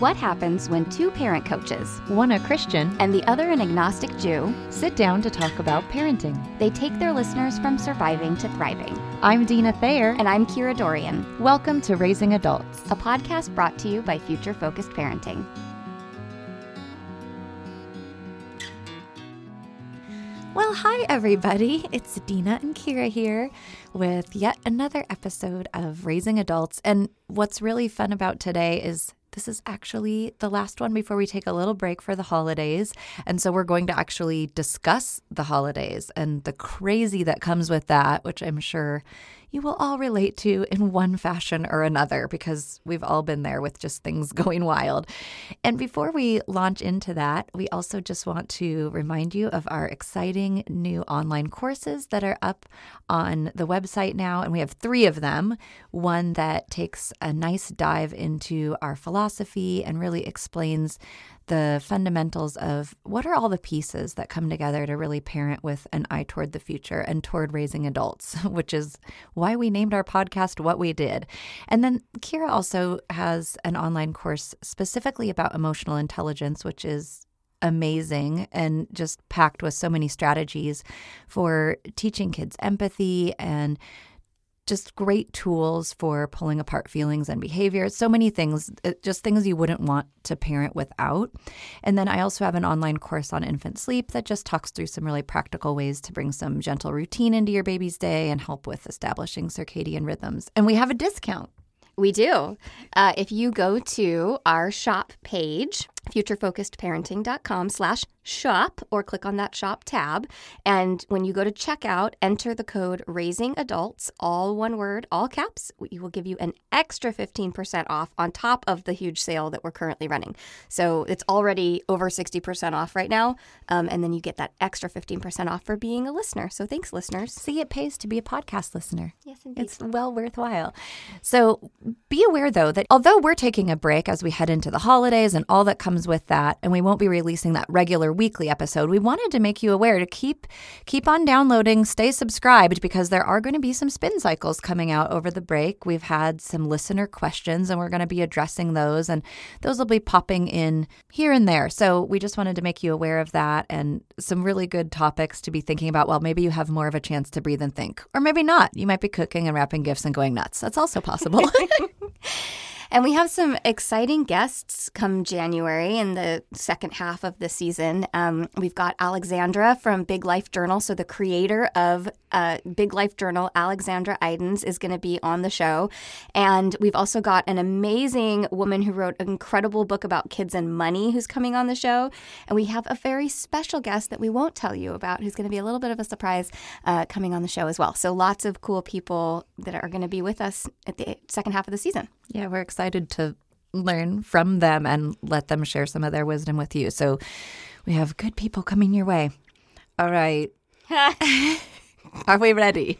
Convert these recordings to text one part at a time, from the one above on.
What happens when two parent coaches, one a Christian and the other an agnostic Jew, sit down to talk about parenting? They take their listeners from surviving to thriving. I'm Dina Thayer. And I'm Kira Dorian. Welcome to Raising Adults, a podcast brought to you by Future Focused Parenting. Hi, everybody. It's Dina and Kira here with yet another episode of Raising Adults. And what's really fun about today is this is actually the last one before we take a little break for the holidays. And so we're going to actually discuss the holidays and the crazy that comes with that, which I'm sure you will all relate to in one fashion or another because we've all been there with just things going wild. And before we launch into that, we also just want to remind you of our exciting new online courses that are up on the website now. And we have three of them one that takes a nice dive into our philosophy and really explains the fundamentals of what are all the pieces that come together to really parent with an eye toward the future and toward raising adults, which is why we named our podcast What We Did. And then Kira also has an online course specifically about emotional intelligence, which is amazing and just packed with so many strategies for teaching kids empathy and just great tools for pulling apart feelings and behavior. So many things, uh, just things you wouldn't want to parent without. And then I also have an online course on infant sleep that just talks through some really practical ways to bring some gentle routine into your baby's day and help with establishing circadian rhythms. And we have a discount. We do. Uh, if you go to our shop page, futurefocusedparenting.com slash shop or click on that shop tab. And when you go to checkout, enter the code raising adults, all one word, all caps. We will give you an extra 15% off on top of the huge sale that we're currently running. So it's already over 60% off right now. Um, and then you get that extra 15% off for being a listener. So thanks, listeners. See, it pays to be a podcast listener. Yes, indeed. It's well worthwhile. So be aware, though, that although we're taking a break as we head into the holidays and all that comes with that, and we won't be releasing that regular weekly episode, we wanted to make you aware to keep keep on downloading, stay subscribed because there are going to be some spin cycles coming out over the break. We've had some listener questions and we're going to be addressing those and those will be popping in here and there. So we just wanted to make you aware of that and some really good topics to be thinking about. Well, maybe you have more of a chance to breathe and think, or maybe not. You might be cooking and wrapping gifts and going nuts. That's also possible. And we have some exciting guests come January in the second half of the season. Um, we've got Alexandra from Big Life Journal. So, the creator of uh, Big Life Journal, Alexandra Eidens, is going to be on the show. And we've also got an amazing woman who wrote an incredible book about kids and money who's coming on the show. And we have a very special guest that we won't tell you about who's going to be a little bit of a surprise uh, coming on the show as well. So, lots of cool people that are going to be with us at the second half of the season. Yeah, we're excited to learn from them and let them share some of their wisdom with you. So we have good people coming your way. All right. Are we ready?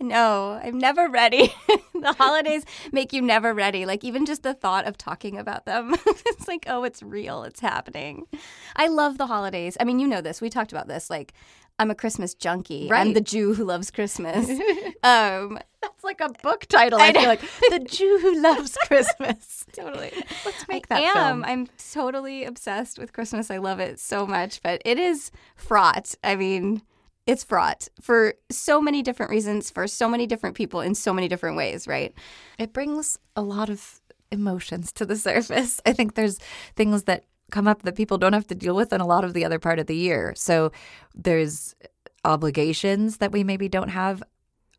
No, I'm never ready. the holidays make you never ready. Like, even just the thought of talking about them, it's like, oh, it's real. It's happening. I love the holidays. I mean, you know this. We talked about this. Like, I'm a Christmas junkie. Right. I'm the Jew who loves Christmas. um, That's like a book title. I, I feel like the Jew who loves Christmas. totally. Let's make that. I am. Film. I'm totally obsessed with Christmas. I love it so much, but it is fraught. I mean, it's fraught for so many different reasons, for so many different people in so many different ways, right? It brings a lot of emotions to the surface. I think there's things that come up that people don't have to deal with in a lot of the other part of the year. So there's obligations that we maybe don't have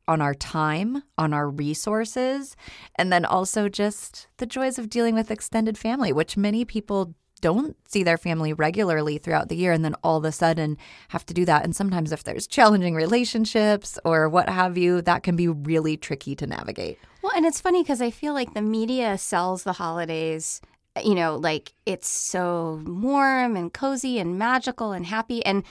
on our time, on our resources, and then also just the joys of dealing with extended family, which many people don't see their family regularly throughout the year and then all of a sudden have to do that. And sometimes, if there's challenging relationships or what have you, that can be really tricky to navigate. Well, and it's funny because I feel like the media sells the holidays you know, like it's so warm and cozy and magical and happy. And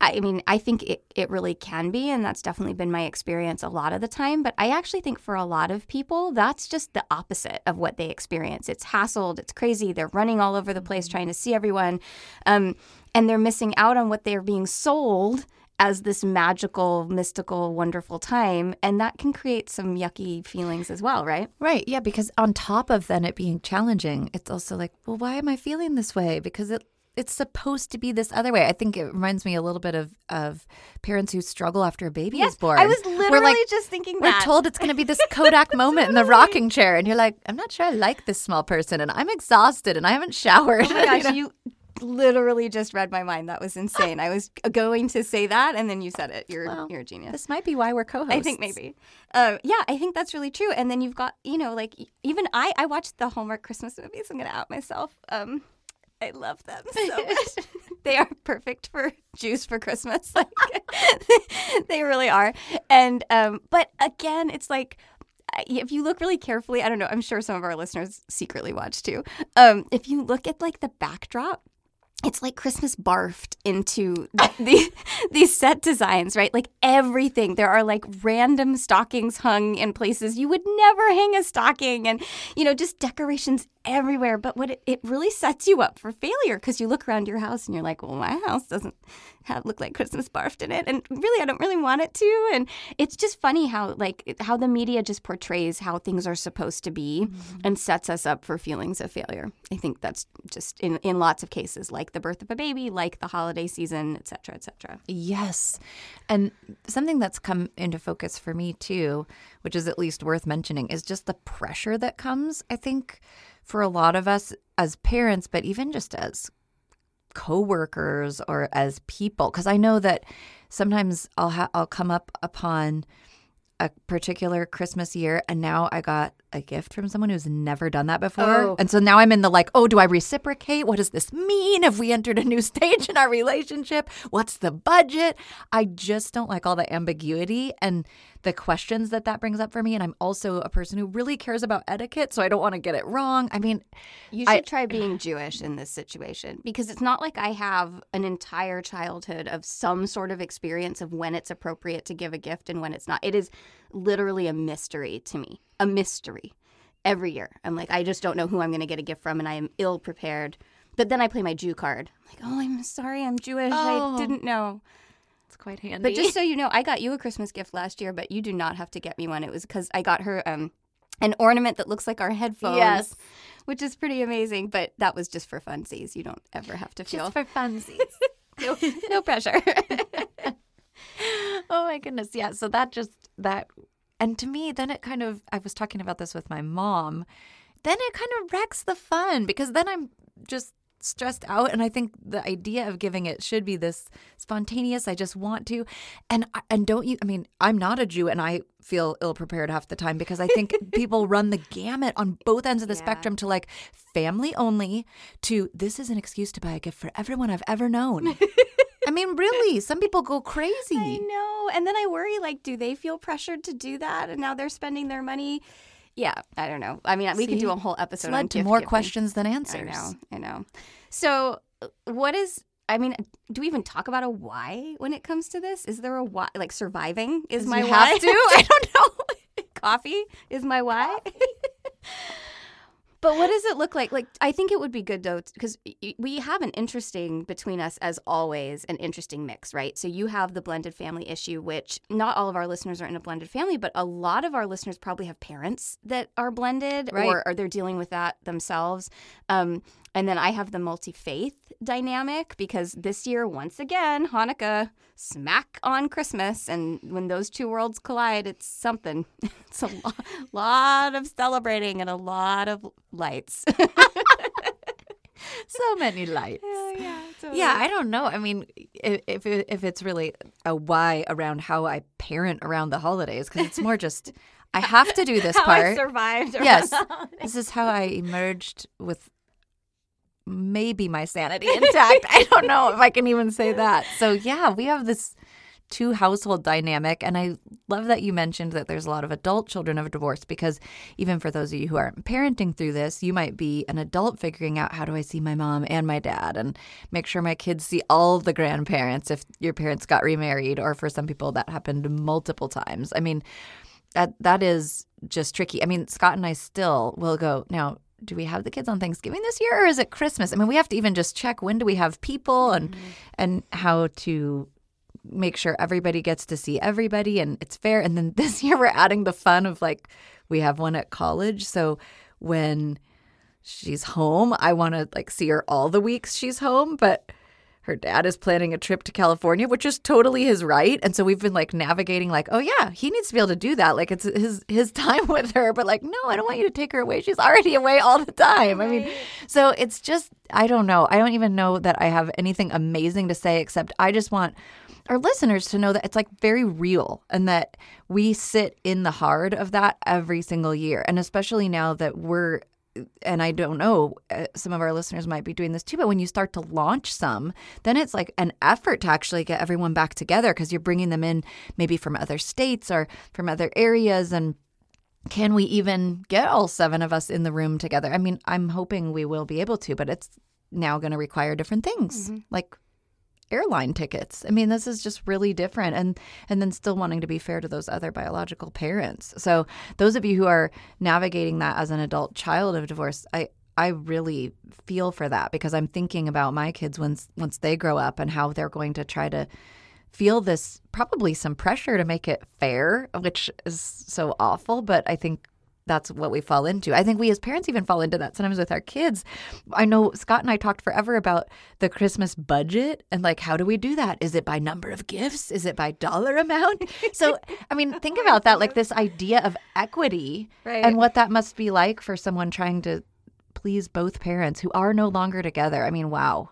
I, mean, I think it, it really can be, and that's definitely been my experience a lot of the time. But I actually think for a lot of people, that's just the opposite of what they experience. It's hassled, it's crazy, they're running all over the place trying to see everyone, um, and they're missing out on what they're being sold as this magical, mystical, wonderful time. And that can create some yucky feelings as well, right? Right. Yeah. Because on top of then it being challenging, it's also like, well, why am I feeling this way? Because it it's supposed to be this other way. I think it reminds me a little bit of of parents who struggle after a baby yes, is born. I was literally like, just thinking we're that. told it's going to be this Kodak moment in the rocking chair, and you're like, I'm not sure I like this small person, and I'm exhausted, and I haven't showered. Oh my gosh, you literally just read my mind. That was insane. I was going to say that, and then you said it. You're Well, you're a genius. this might be why we're co-hosts. I think maybe. Um, yeah, I think that's really true. And then you've got, you know, like even I, I watched the Hallmark Christmas movies. I'm going to out myself. Um, I love them so much. they are perfect for Jews for Christmas. Like they really are. And um, but again, it's like if you look really carefully, I don't know. I'm sure some of our listeners secretly watch too. Um, if you look at like the backdrop, it's like Christmas barfed into the, these set designs, right? Like everything. There are like random stockings hung in places you would never hang a stocking, and you know, just decorations everywhere. But what it, it really sets you up for failure because you look around your house and you're like, well, my house doesn't have look like Christmas barfed in it, and really, I don't really want it to. And it's just funny how like how the media just portrays how things are supposed to be mm-hmm. and sets us up for feelings of failure. I think that's just in in lots of cases, like the birth of a baby, like the holiday season, et cetera, et cetera. Yes. And something that's come into focus for me too, which is at least worth mentioning, is just the pressure that comes, I think, for a lot of us as parents, but even just as coworkers or as people because I know that sometimes I'll ha- I'll come up upon a particular Christmas year and now I got a gift from someone who's never done that before. Oh. And so now I'm in the like, oh, do I reciprocate? What does this mean? Have we entered a new stage in our relationship? What's the budget? I just don't like all the ambiguity and the questions that that brings up for me. And I'm also a person who really cares about etiquette, so I don't want to get it wrong. I mean, You should I- try being Jewish in this situation because it's not like I have an entire childhood of some sort of experience of when it's appropriate to give a gift and when it's not. It is literally a mystery to me, a mystery every year. I'm like, I just don't know who I'm going to get a gift from and I am ill prepared. But then I play my Jew card. I'm like, oh, I'm sorry, I'm Jewish. Oh. I didn't know. Quite handy. But just so you know, I got you a Christmas gift last year, but you do not have to get me one. It was because I got her um, an ornament that looks like our headphones. Yes. Which is pretty amazing, but that was just for funsies. You don't ever have to feel just for funsies. no, no pressure. oh my goodness. Yeah. So that just that and to me, then it kind of I was talking about this with my mom. Then it kind of wrecks the fun because then I'm just stressed out and I think the idea of giving it should be this spontaneous I just want to and and don't you I mean I'm not a Jew and I feel ill prepared half the time because I think people run the gamut on both ends of the Yeah. spectrum to like family only to this is an excuse to buy a gift for everyone I've ever known. I mean really some people go crazy. I know. And then I worry like, do they feel pressured to do that? And now they're spending their money. Yeah, I don't know. I mean, we could do a whole It's episode on led to more giving. questions than I answers. know, I know. So, uh, what is? I mean, do we even talk about a why when it comes to this? Is there a why? Like surviving is my you why. have to? I don't know. Coffee is my why. but what does it look like? Like, I think it would be good though, because we have an interesting between us, as always, an interesting mix, right? So you have the blended family issue, which not all of our listeners are in a blended family, but a lot of our listeners probably have parents that are blended, Right. or, or they're dealing with that themselves. Um, and then I have the multi faith dynamic because this year, once again, Hanukkah smack on Christmas. And when those two worlds collide, it's something. It's a lo- lot of celebrating and a lot of lights. so many lights. Oh, yeah. Yeah, I don't know. I mean, if if it's really a why around how I parent around the holidays, because it's more just I have to do this How I part. survived. Yes. This is how I emerged with maybe my sanity intact. I don't know if I can even say that. So yeah, we have this two household dynamic and I love that you mentioned that there's a lot of adult children of divorce because even for those of you who aren't parenting through this, you might be an adult figuring out how do I see my mom and my dad and make sure my kids see all the grandparents if your parents got remarried or for some people that happened multiple times. I mean, that that is just tricky. I mean, Scott and I still will go now. Do we have the kids on Thanksgiving this year, or is it Christmas? I mean, we have to even just check when do we have people and mm-hmm. and how to make sure everybody gets to see everybody and it's fair. And then this year we're adding the fun of like we have one at college. So when she's home, I want to like see her all the weeks she's home, but her dad is planning a trip to California, which is totally his right. And so we've been like navigating like, oh yeah, he needs to be able to do that. Like it's his his time with her, but like, no, I don't want you to take her away. She's already away all the time. Right. I mean, so it's just I don't know. I don't even know that I have anything amazing to say except I just want our listeners to know that it's like very real and that we sit in the heart of that every single year. And especially now that we're and I don't know, uh, some of our listeners might be doing this too, but when you start to launch some, then it's like an effort to actually get everyone back together because you're bringing them in maybe from other states or from other areas. And can we even get all seven of us in the room together? I mean, I'm hoping we will be able to, but it's now going to require different things mm-hmm. like airline tickets. I mean, this is just really different and and then still wanting to be fair to those other biological parents. So, those of you who are navigating that as an adult child of divorce, I I really feel for that because I'm thinking about my kids once once they grow up and how they're going to try to feel this probably some pressure to make it fair, which is so awful, but I think that's what we fall into. I think we as parents even fall into that sometimes with our kids. I know Scott and I talked forever about the Christmas budget and like how do we do that? Is it by number of gifts? Is it by dollar amount? So, I mean, think about that like this idea of equity right. and what that must be like for someone trying to please both parents who are no longer together. I mean, wow.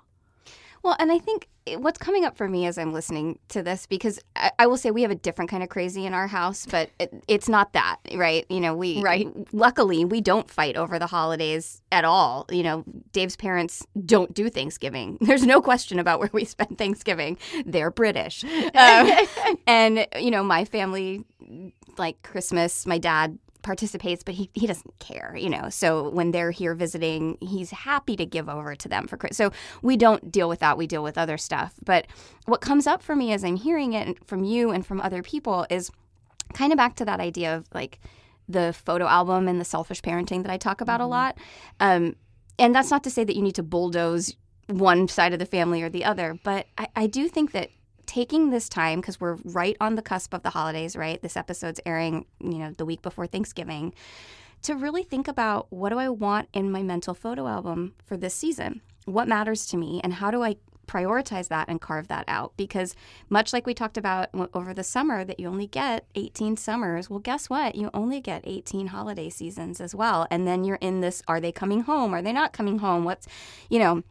Well, and I think what's coming up for me as I'm listening to this, because I, I, will say we have a different kind of crazy in our house, but it, it's not that, right? You know, we, right. luckily, we don't fight over the holidays at all. You know, Dave's parents don't do Thanksgiving. There's no question about where we spend Thanksgiving. They're British. Um, and, you know, my family, like Christmas, my dad participates, but he, he doesn't care, you know. So when they're here visiting, he's happy to give over to them for Christmas. So we don't deal with that. We deal with other stuff. But what comes up for me as I'm hearing it from you and from other people is kind of back to that idea of like the photo album and the selfish parenting that I talk about mm-hmm. a lot. Um, and that's not to say that you need to bulldoze one side of the family or the other, but I, I do think that taking this time because we're right on the cusp of the holidays, right? This episode's airing, you know, the week before Thanksgiving, to really think about what do I want in my mental photo album for this season? What matters to me and how do I prioritize that and carve that out because much like we talked about over the summer that you only get 18 summers well guess what you only get 18 holiday seasons as well and then you're in this are they coming home are they not coming home what's you know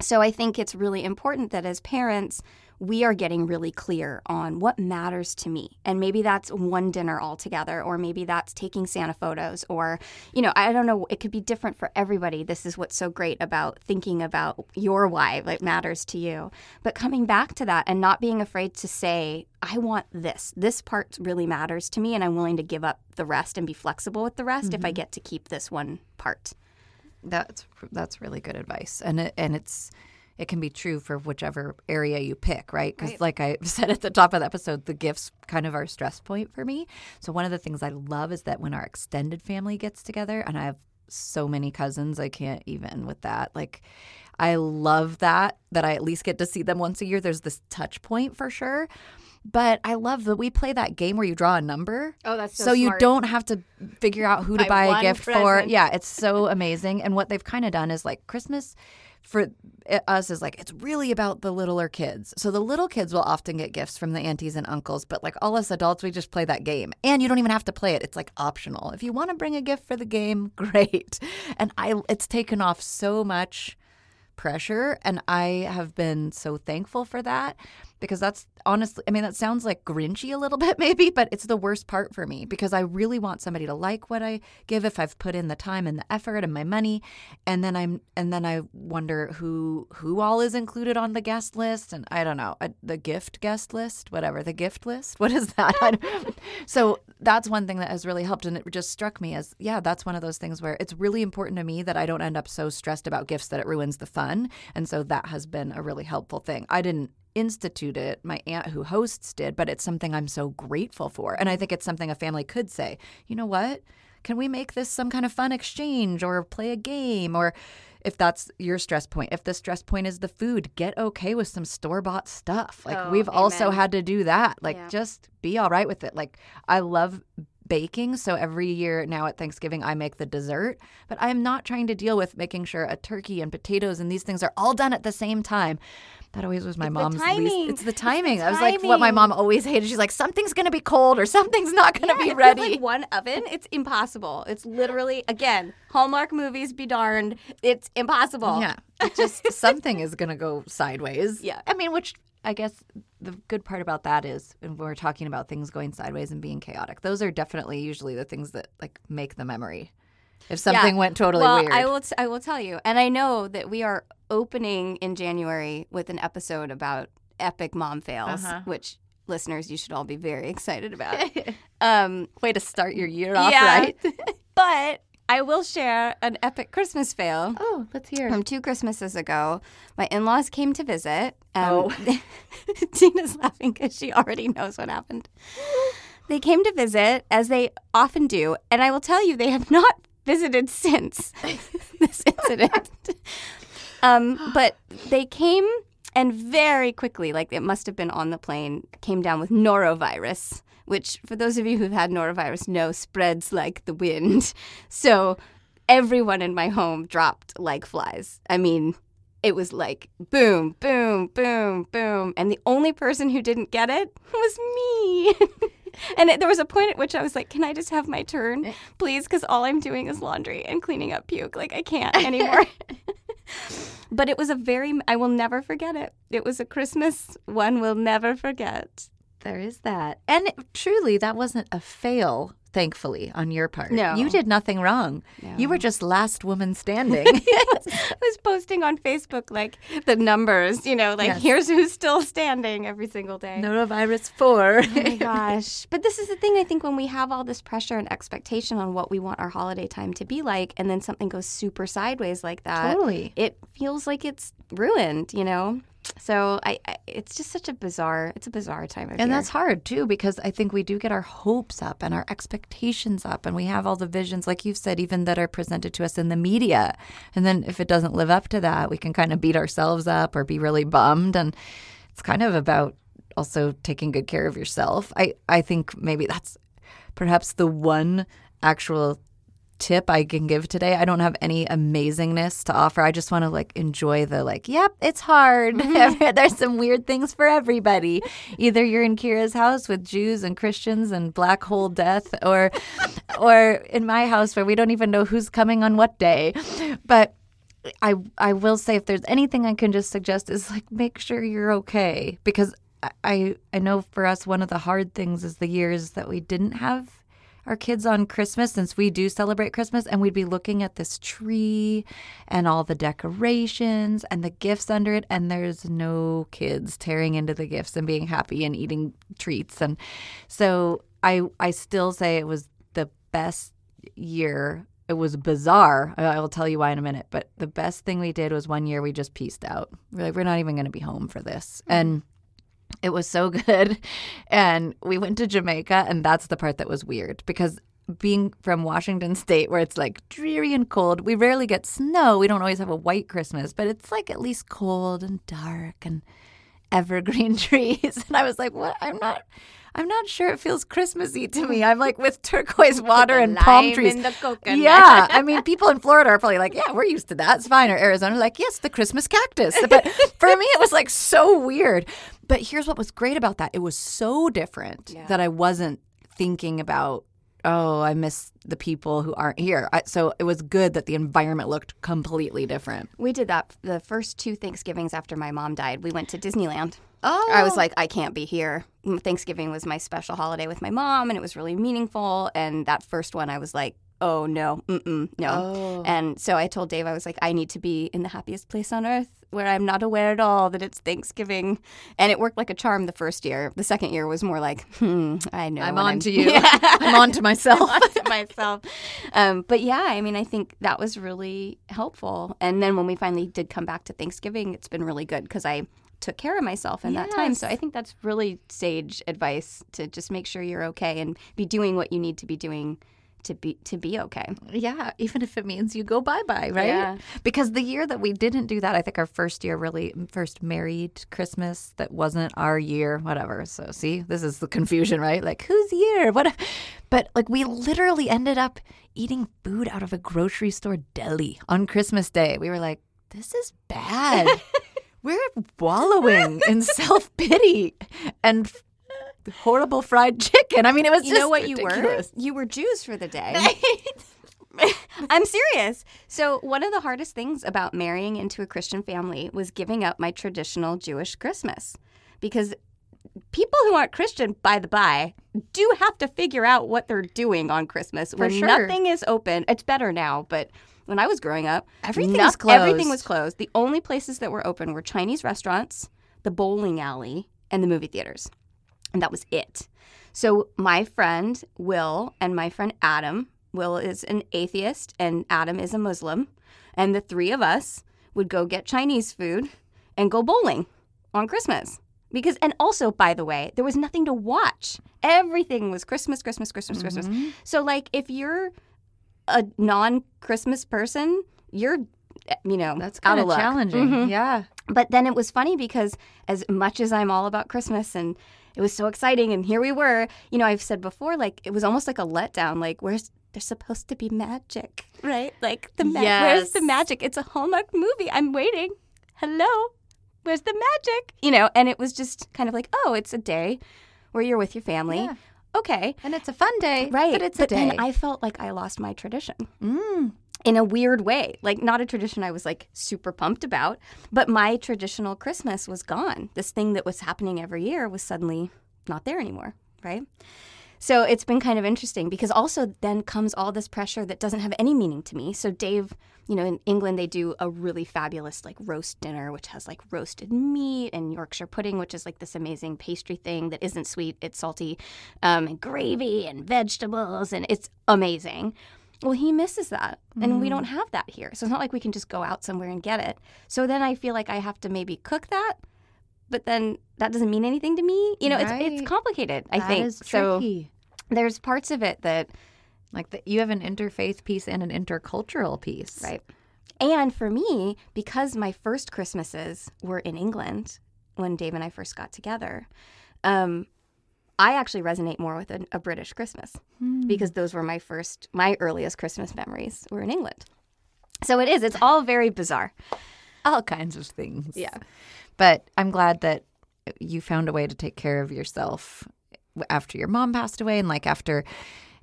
so i think it's really important that as parents we are getting really clear on what matters to me. And maybe that's one dinner altogether, or maybe that's taking Santa photos, or, you know, I don't know, it could be different for everybody. This is what's so great about thinking about your why, what matters to you. But coming back to that and not being afraid to say, I want this. This part really matters to me, and I'm willing to give up the rest and be flexible with the rest mm-hmm. if I mm-hmm. get to keep this one part. That's that's really good advice, and it, and it's it can be true for whichever area you pick, right? Because, right. like I said at the top of the episode, the gifts kind of are a stress point for me. So, one of the things I love is that when our extended family gets together, and I have so many cousins, I can't even with that. Like, I love that, that I at least get to see them once a year. There's this touch point for sure. But I love that we play that game where you draw a number. Oh, that's so, so you don't have to figure out who to buy, buy a gift present. for. Yeah, it's so amazing. And what they've kind of done is like Christmas for eh, us is like it's really about the littler kids. So the little kids will often get gifts from the aunties and uncles, but like all us adults, we just play that game. And you don't even have to play it. It's like optional. If you want to bring a gift for the game, great. And I it's taken off so much pressure and I have been so thankful for that because that's honestly, I mean, that sounds like grinchy a little bit, maybe, but it's the worst part for me because I really want somebody to like what I give if I've put in the time and the effort and my money, and then I'm, and then I wonder who who all is included on the guest list, and I don't know uh, the gift guest list, whatever the gift list. What is that? so that's one thing that has really helped, and it just struck me as yeah, that's one of those things where it's really important to me that I don't end up so stressed about gifts that it ruins the fun, and so that has been a really helpful thing. I didn't institute it. My aunt who hosts did, but it's something I'm so grateful for. And I think it's something a family could say, you know what? can we make this some kind of fun exchange or play a game or if that's your stress point. If the stress point is the food, get okay with some store bought stuff. Like Oh, we've also had to do that. Like Yeah. just be all right with it. Like I love baking. So every year now at Thanksgiving, I make the dessert, but I am not trying to deal with making sure a turkey and potatoes and these things are all done at the same time. That always was my the mom's timing. least. It's the It's the timing. I was like, what my mom always hated. She's like, something's gonna be cold or something's not gonna Yeah, be ready. like one oven, it's impossible. It's literally again Hallmark movies be darned. It's impossible. Yeah. It just something is going to go sideways. Yeah. I mean, which I guess the good part about that is when we're talking about things going sideways and being chaotic, those are definitely usually the things that like make the memory. If something Yeah. went totally well, weird. I will. T- I will tell you, and I know that we are opening in January with an episode about epic mom fails, Uh-huh. which listeners you should all be very excited about. um, Way to start your year off yeah, right. but I will share an epic Christmas fail. Oh, let's hear. From two Christmases ago, my in laws came to visit. Um, Oh. Dina's laughing because she already knows what happened. They came to visit, as they often do, and I will tell you, they have not visited since this incident. um, but they came and very quickly, like it must have been on the plane, came down with norovirus, which, for those of you who've had norovirus, know spreads like the wind. So everyone in my home dropped like flies. I mean, it was like boom, boom, boom, boom. And the only person who didn't get it was me. and it, there was a point at which I was like, can I just have my turn, eh. please? Because all I'm doing is laundry and cleaning up puke. Like, I can't anymore. but it was a very, I will never forget it. It was a Christmas one we'll never forget. There is that. And truly, that wasn't a fail, thankfully, on your part. No. You did nothing wrong. You were just last woman standing. I was posting on Facebook like the numbers, you know, like Yes. here's who's still standing every single day. Norovirus 4. Oh my gosh. But this is the thing I think when we have all this pressure and expectation on what we want our holiday time to be like, and then something goes super sideways like that, Totally. it feels like it's ruined, you know? So I, I it's just such a bizarre, it's a bizarre time of And year. that's hard too, because I think we do get our hopes up and our expectations up, and we have all the visions, like you've said, even that are presented to us in the media. And then if it doesn't live up to that, we can kind of beat ourselves up or be really bummed. And it's kind of about also taking good care of yourself. I, I think maybe that's perhaps the one actual tip I can give today. I don't have any amazingness to offer. I just want to like enjoy the like, yep, it's hard. There's some weird things for everybody. Either you're in Kira's house with Jews and Christians and black hole death or or in my house where we don't even know who's coming on what day. But I I will say if there's anything I can just suggest is like make sure you're okay because I- I know for us one of the hard things is the years that we didn't have our kids on Christmas since we do celebrate Christmas and we'd be looking at this tree and all the decorations and the gifts under it and there's no kids tearing into the gifts and being happy and eating treats and so I I still say it was the best year it was bizarre. I will tell you why in a minute. But the best thing we did was one year we just pieced out. We're like, we're not even going to be home for this. And mm-hmm. It was so good. And we went to Jamaica, and that's the part that was weird because being from Washington State, where it's like dreary and cold, we rarely get snow. We don't always have a white Christmas, but it's like at least cold and dark and evergreen trees. And I was like, what? I'm not. I'm not sure it feels Christmassy to me. I'm like with turquoise water and palm trees. in the coconut. Yeah, I mean, people in Florida are probably like, "Yeah, we're used to that. It's fine." Or Arizona, like, "Yes, the Christmas cactus." But for me, it was like so weird. But here's what was great about that: it was so different Yeah. that I wasn't thinking about. Oh, I miss the people who aren't here. I, so it was good that the environment looked completely different. We did that the first two Thanksgivings after my mom died. We went to Disneyland. Oh, I was like, I can't be here. Thanksgiving was my special holiday with my mom, and it was really meaningful. And that first one, I was like, oh no, mm-mm, no. Oh. And so I told Dave, I was like, I need to be in the happiest place on earth where I'm not aware at all that it's Thanksgiving. And it worked like a charm the first year. The second year was more like, hmm, I know. I'm on to you. Yeah. I'm on to myself. on to myself. Um, but yeah, I mean, I think that was really helpful. And then when we finally did come back to Thanksgiving, it's been really good because I took care of myself in that time. So I think that's really sage advice to just make sure you're okay and be doing what you need to be doing to be to be okay. Yeah, even if it means you go bye bye, right? Yeah. Because the year that we didn't do that, I think our first year, really, first married Christmas, that wasn't our year, whatever. So, see, this is the confusion, right? Like, whose year? What? But, like, we literally ended up eating food out of a grocery store deli on Christmas Day. We were like, this is bad. we're wallowing in self pity and horrible fried chicken. I mean, it was You know what you were? You were Jews for the day. I'm serious. So, one of the hardest things about marrying into a Christian family was giving up my traditional Jewish Christmas. Because people who aren't Christian, by the by, do have to figure out what they're doing on Christmas when sure. nothing is open. It's better now, but when I was growing up, Everything closed. was closed. The only places that were open were Chinese restaurants, the bowling alley, and the movie theaters. And that was it. So my friend Will and my friend Adam, Will is an atheist and Adam is a Muslim, and the three of us would go get Chinese food and go bowling on Christmas. Because and also by the way, there was nothing to watch. Everything was Christmas, Christmas, Christmas, Christmas. Mm-hmm. So like if you're a non-Christmas person, you're you know, That's kind of challenging. Mhm. Yeah. But then it was funny because as much as I'm all about Christmas and it was so exciting and here we were, you know, I've said before like it was almost like a letdown like where's there's supposed to be magic, right? Like the ma- where's the magic? It's a Hallmark movie. I'm waiting. Hello. Where's the magic? You know, and it was just kind of like, "Oh, it's a day where you're with your family." Yeah. Okay. And it's a fun day. Right. But it's a day. then I felt like I lost my tradition mm. in a weird way. Like not a tradition I was like super pumped about, but my traditional Christmas was gone. This thing that was happening every year was suddenly not there anymore, right? So it's been kind of interesting because also then comes all this pressure that doesn't have any meaning to me. So Dave, you know, in England they do a really fabulous like roast dinner which has like roasted meat and Yorkshire pudding, which is like this amazing pastry thing that isn't sweet, it's salty, um, and gravy and vegetables, and it's amazing. Well, he misses that, and we don't have that here. So it's not like we can just go out somewhere and get it. So then I feel like I have to maybe cook that, but then that doesn't mean anything to me. You know, it's Right. it's complicated. I That think is so. There's parts of it that Like the, you have an interfaith piece and an intercultural piece. right, and for me, because my first Christmases were in England when Dave and I first got together. Um, I actually resonate more with a, a British Christmas because those were my first, my earliest Christmas memories were in England. So it is. It's all very bizarre. All kinds of things. Yeah. But I'm glad that you found a way to take care of yourself after your mom passed away and like after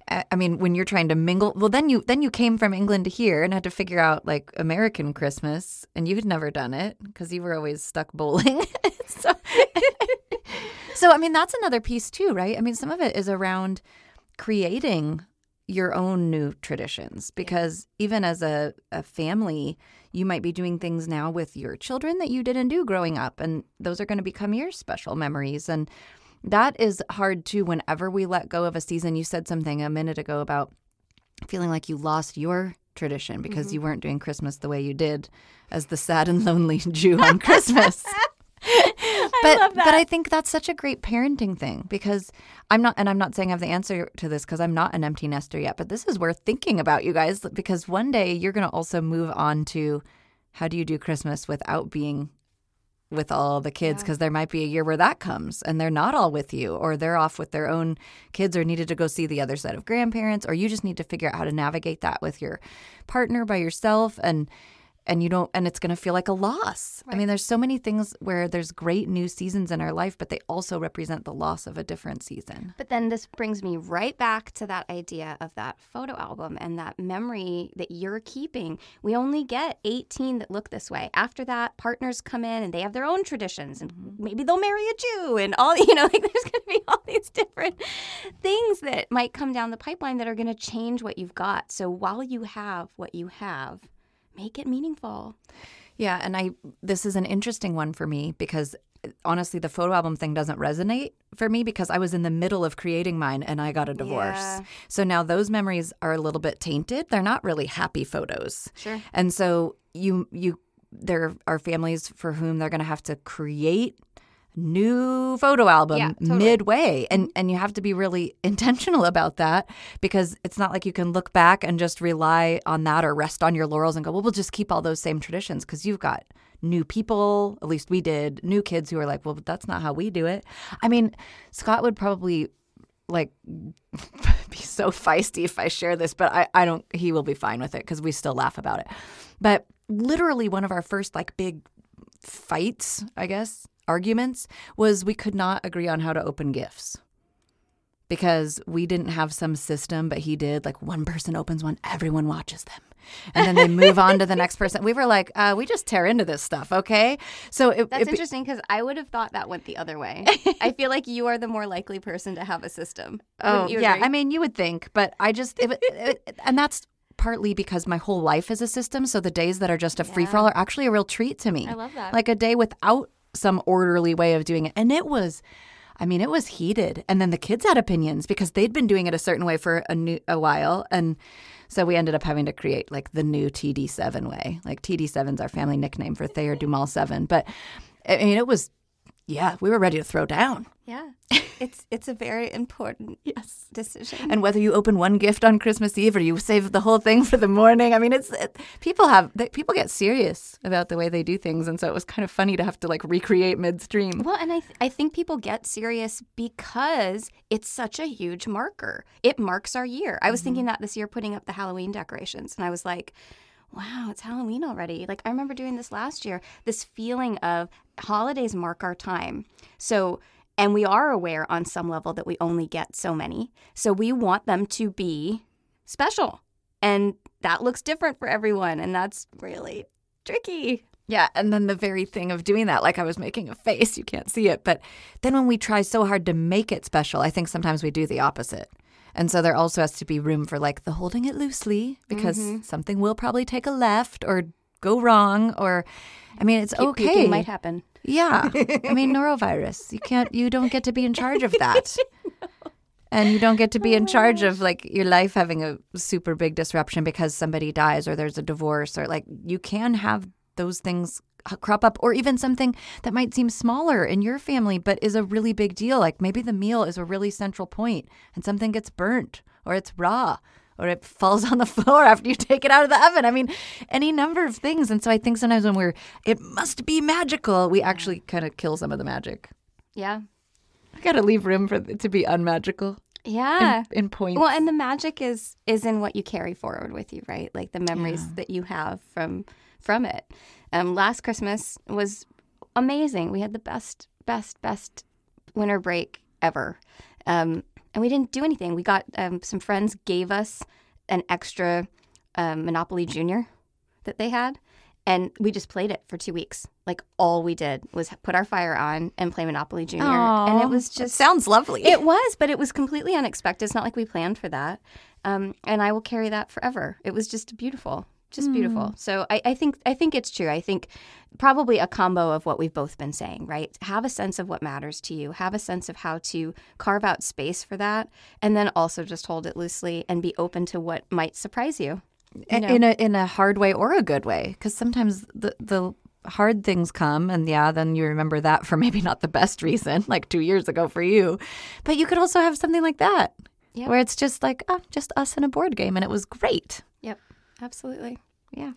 I I mean, when you're trying to mingle, well, then you then you came from England to here and had to figure out like American Christmas, and you had never done it because you were always stuck bowling. so, so, I mean, that's another piece too, right? I mean, some of it is around creating your own new traditions because even as a, a family, you might be doing things now with your children that you didn't do growing up, and those are going to become your special memories. And that is hard too whenever we let go of a season. You said something a minute ago about feeling like you lost your tradition because mm-hmm. you weren't doing Christmas the way you did as the sad and lonely Jew on Christmas. but love that. but I think that's such a great parenting thing because I'm not and I'm not saying I have the answer to this because I'm not an empty nester yet, but this is worth thinking about you guys because one day you're going to also move on to how do you do Christmas without being with all the kids because there might be a year where that comes and they're not all with you or they're off with their own kids or needed to go see the other set of grandparents or you just need to figure out how to navigate that with your partner by yourself and and you don't and it's going to feel like a loss. I mean there's so many things where there's great new seasons in our life but they also represent the loss of a different season. But then this brings me right back to that idea of that photo album and that memory that you're keeping. We only get 18 that look this way. After that, partners come in and they have their own traditions and mm-hmm. maybe they'll marry a Jew and all, you know, like there's going to be all these different things that might come down the pipeline that are going to change what you've got. So while you have what you have, make it meaningful. Yeah, and I this is an interesting one for me because honestly the photo album thing doesn't resonate for me because I was in the middle of creating mine and I got a divorce. Yeah. So now those memories are a little bit tainted. They're not really happy photos. Sure. And so you you there are families for whom they're going to have to create new photo album Yeah, totally. midway and mm-hmm. and you have to be really intentional about that because it's not like you can look back and just rely on that or rest on your laurels and go well we'll just keep all those same traditions because you've got new people at least we did new kids who are like well that's not how we do it i mean scott would probably like be so feisty if I share this, but I, I don't, he will be fine with it because we still laugh about it. But literally, one of our first like big fights, I guess, arguments was we could not agree on how to open gifts because we didn't have some system, but he did. Like one person opens one, everyone watches them. And then they move on to the next person. We were like, uh, we just tear into this stuff, okay? So it, That's it, interesting because I would have thought that went the other way. I feel like you are the more likely person to have a system. Oh, you yeah. I mean, you would think, but I just, it, and that's partly because my whole life is a system. So the days that are just a free for all are actually a real treat to me. I love that. Like a day without some orderly way of doing it. And it was, I mean, it was heated. And then the kids had opinions because they'd been doing it a certain way for a, new, a while. And so we ended up having to create like the new TD7 way. Like TD7's our family nickname for Thayer Dumal 7. But I mean, it was, yeah, we were ready to throw down. yeah, it's it's a very important Yes. decision. and whether you open one gift on Christmas Eve or you save the whole thing for the morning. I mean, it's it, people have they, people get serious about the way they do things, and so it was kind of funny to have to like recreate midstream. Well, and I, th- I think people get serious because it's such a huge marker. It marks our year. I was mm-hmm. thinking that this year putting up the Halloween decorations, and I was like, wow, it's Halloween already. Like, I remember doing this last year, this feeling of holidays mark our time. So, and we are aware on some level that we only get so many. So, we want them to be special. And that looks different for everyone. And that's really tricky. Yeah, and then the very thing of doing that, like I was making a face, you can't see it, but then when we try so hard to make it special, I think sometimes we do the opposite. And so there also has to be room for like the holding it loosely because mm-hmm. something will probably take a left or go wrong or I mean it's okay. Puking might happen. Yeah. I mean, norovirus. You can't, you don't get to be in charge of that. And you don't get to be in charge of oh. like your life having a super big disruption because somebody dies or there's a divorce or like you can have those things crop up or even something that might seem smaller in your family but is a really big deal. Like maybe the meal is a really central point and something gets burnt or it's raw or it falls on the floor after you take it out of the oven. I mean, any number of things. And so I think sometimes when we're, it must be magical, we actually kind of kill some of the magic. Yeah. I got to leave room for it to be unmagical Yeah. in, in points. Well, and the magic is is in what you carry forward with you, right? Like the memories that you have from from it. Um, last Christmas was amazing. We had the best, best, best winter break ever, um, and we didn't do anything. We got um, some friends gave us an extra um, Monopoly Junior that they had, and we just played it for two weeks. Like all we did was put our fire on and play Monopoly Junior, and it was just sounds lovely. it was, but it was completely unexpected. It's not like we planned for that. Um, and I will carry that forever. It was just beautiful, just beautiful. Hmm. So I, I think I think it's true. I think probably a combo of what we've both been saying, right? Have a sense of what matters to you. Have a sense of how to carve out space for that, and then also just hold it loosely and be open to what might surprise you. A- in a in a hard way or a good way because sometimes the the hard things come and yeah then you remember that for maybe not the best reason like two years ago for you but you could also have something like that Yeah. where it's just like oh, just us in a board game and it was great Yep, absolutely. yeah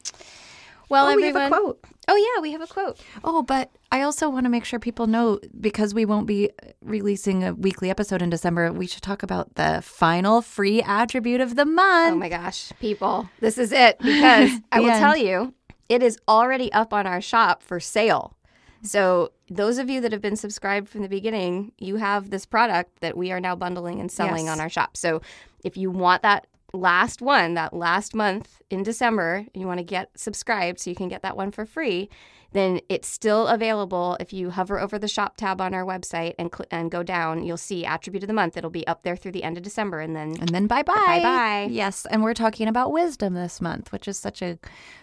Well, Oh, everyone. we have a quote. Oh yeah, we have a quote. oh but i also want to make sure people know because we won't be releasing a weekly episode in december we should talk about the final free attribute of the month Oh my gosh, people, this is it because I will end. tell you, it is already up on our shop for sale. So, those of you that have been subscribed from the beginning, you have this product that we are now bundling and selling Yes. on our shop. So, if you want that last one, that last month in December, you want to get subscribed so you can get that one for free, then it's still available. If you hover over the shop tab on our website and cl- and go down, you'll see attribute of the month. It'll be up there through the end of December, and then And then bye bye. Bye-bye. Yes. And we're talking about wisdom this month, which is such a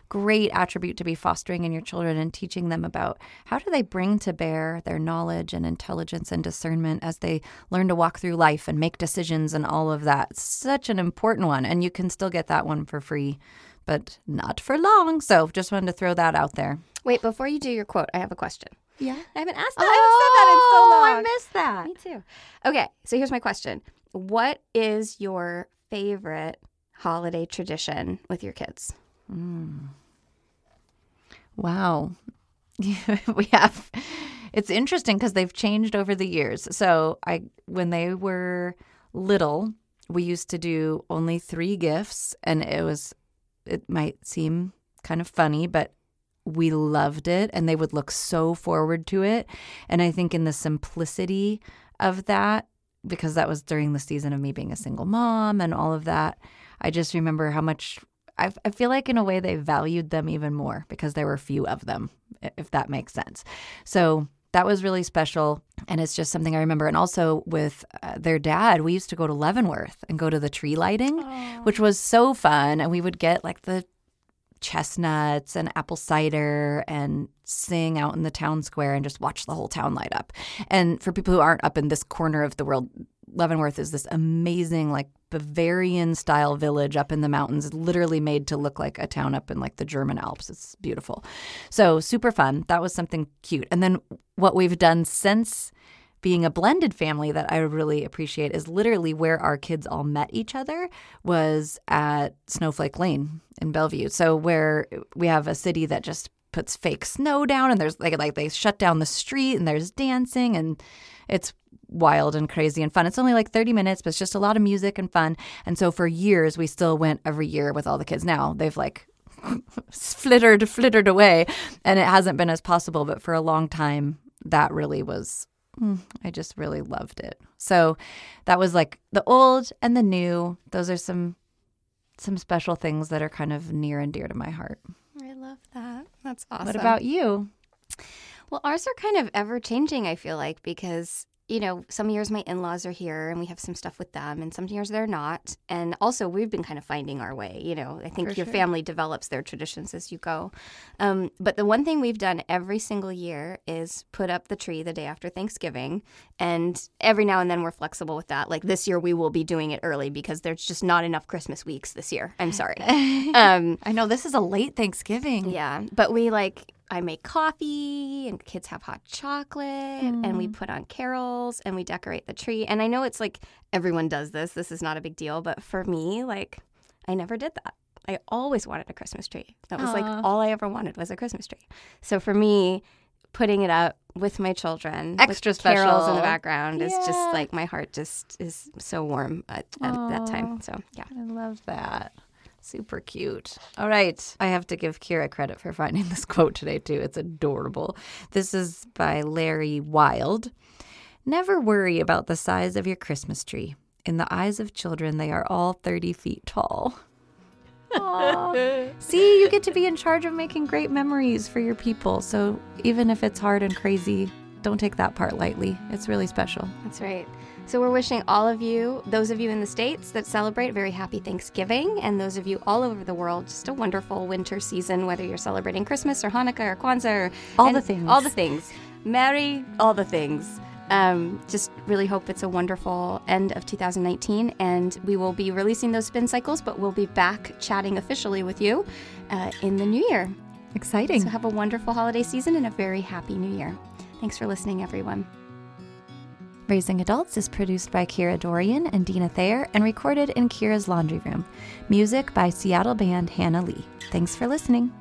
great attribute to be fostering in your children and teaching them about how do they bring to bear their knowledge and intelligence and discernment as they learn to walk through life and make decisions and all of that. Such an important one. And you can still get that one for free, but not for long. So just wanted to throw that out there. Wait, before you do your quote, I have a question. Yeah, I haven't asked that. I haven't said that in so long. Oh, I missed that. Me too. Okay, so here's my question: What is your favorite holiday tradition with your kids? Hmm. Wow. we have it's interesting because they've changed over the years. So I when they were little, we used to do only three gifts and it was it might seem kind of funny, but we loved it and they would look so forward to it. And I think in the simplicity of that, because that was during the season of me being a single mom and all of that, I just remember how much I, I feel like in a way they valued them even more because there were few of them, if that makes sense. So that was really special. And it's just something I remember. And also with uh, their dad, we used to go to Leavenworth and go to the tree lighting, which was so fun. And we would get like the chestnuts and apple cider and sing out in the town square and just watch the whole town light up. And for people who aren't up in this corner of the world, Leavenworth is this amazing, like Bavarian style village up in the mountains, literally made to look like a town up in like the German Alps. It's beautiful. So super fun. That was something cute. And then what we've done since being a blended family that I really appreciate is literally where our kids all met each other was at Snowflake Lane in Bellevue. So where we have a city that just puts fake snow down and there's like like they shut down the street and there's dancing and it's wild and crazy and fun. It's only like 30 minutes, but it's just a lot of music and fun. And so for years we still went every year with all the kids. Now they've like flittered flittered away and it hasn't been as possible, but for a long time that really was Mm, I just really loved it. So that was like the old and the new. Those are some some special things that are kind of near and dear to my heart. I love that. That's awesome. What about you? Well, ours are kind of ever changing, I feel like, because, you know, some years my in laws are here and we have some stuff with them, and some years they're not. And also, we've been kind of finding our way. You know, I think For your sure. family develops their traditions as you go. Um, but the one thing we've done every single year is put up the tree the day after Thanksgiving. And every now and then we're flexible with that. Like this year, we will be doing it early because there's just not enough Christmas weeks this year. I'm sorry. um, I know this is a late Thanksgiving. yeah, but we like I make coffee and kids have hot chocolate and we mm. put on carols and we decorate the tree. And I know it's like everyone does this. This is not a big deal, but for me, like I never did that. I always wanted a Christmas tree. That was like all I ever wanted was a Christmas tree. So for me, putting it up with my children, Extra with carols in the background, is just like my heart just is so warm at, at that time. So yeah. I love that. Super cute. All right. I have to give Kira credit for finding this quote today, too. It's adorable. This is by Larry Wilde. Never worry about the size of your Christmas tree. In the eyes of children, they are all 30 feet tall. See, you get to be in charge of making great memories for your people. So even if it's hard and crazy, don't take that part lightly. It's really special. That's right. So we're wishing all of you, those of you in the States that celebrate, very happy Thanksgiving, and those of you all over the world, just a wonderful winter season, whether you're celebrating Christmas or Hanukkah or Kwanzaa or All the things. All the things. Merry all the things. Um, just really hope it's a wonderful end of 2019, and we will be releasing those spin cycles, but we'll be back chatting officially with you uh, in the new year. Exciting. So have a wonderful holiday season and a very happy new year. Thanks for listening, everyone. Raising Adults is produced by Kira Dorian and Dina Thayer and recorded in Kira's laundry room. Music by Seattle band Hannah Lee. Thanks for listening.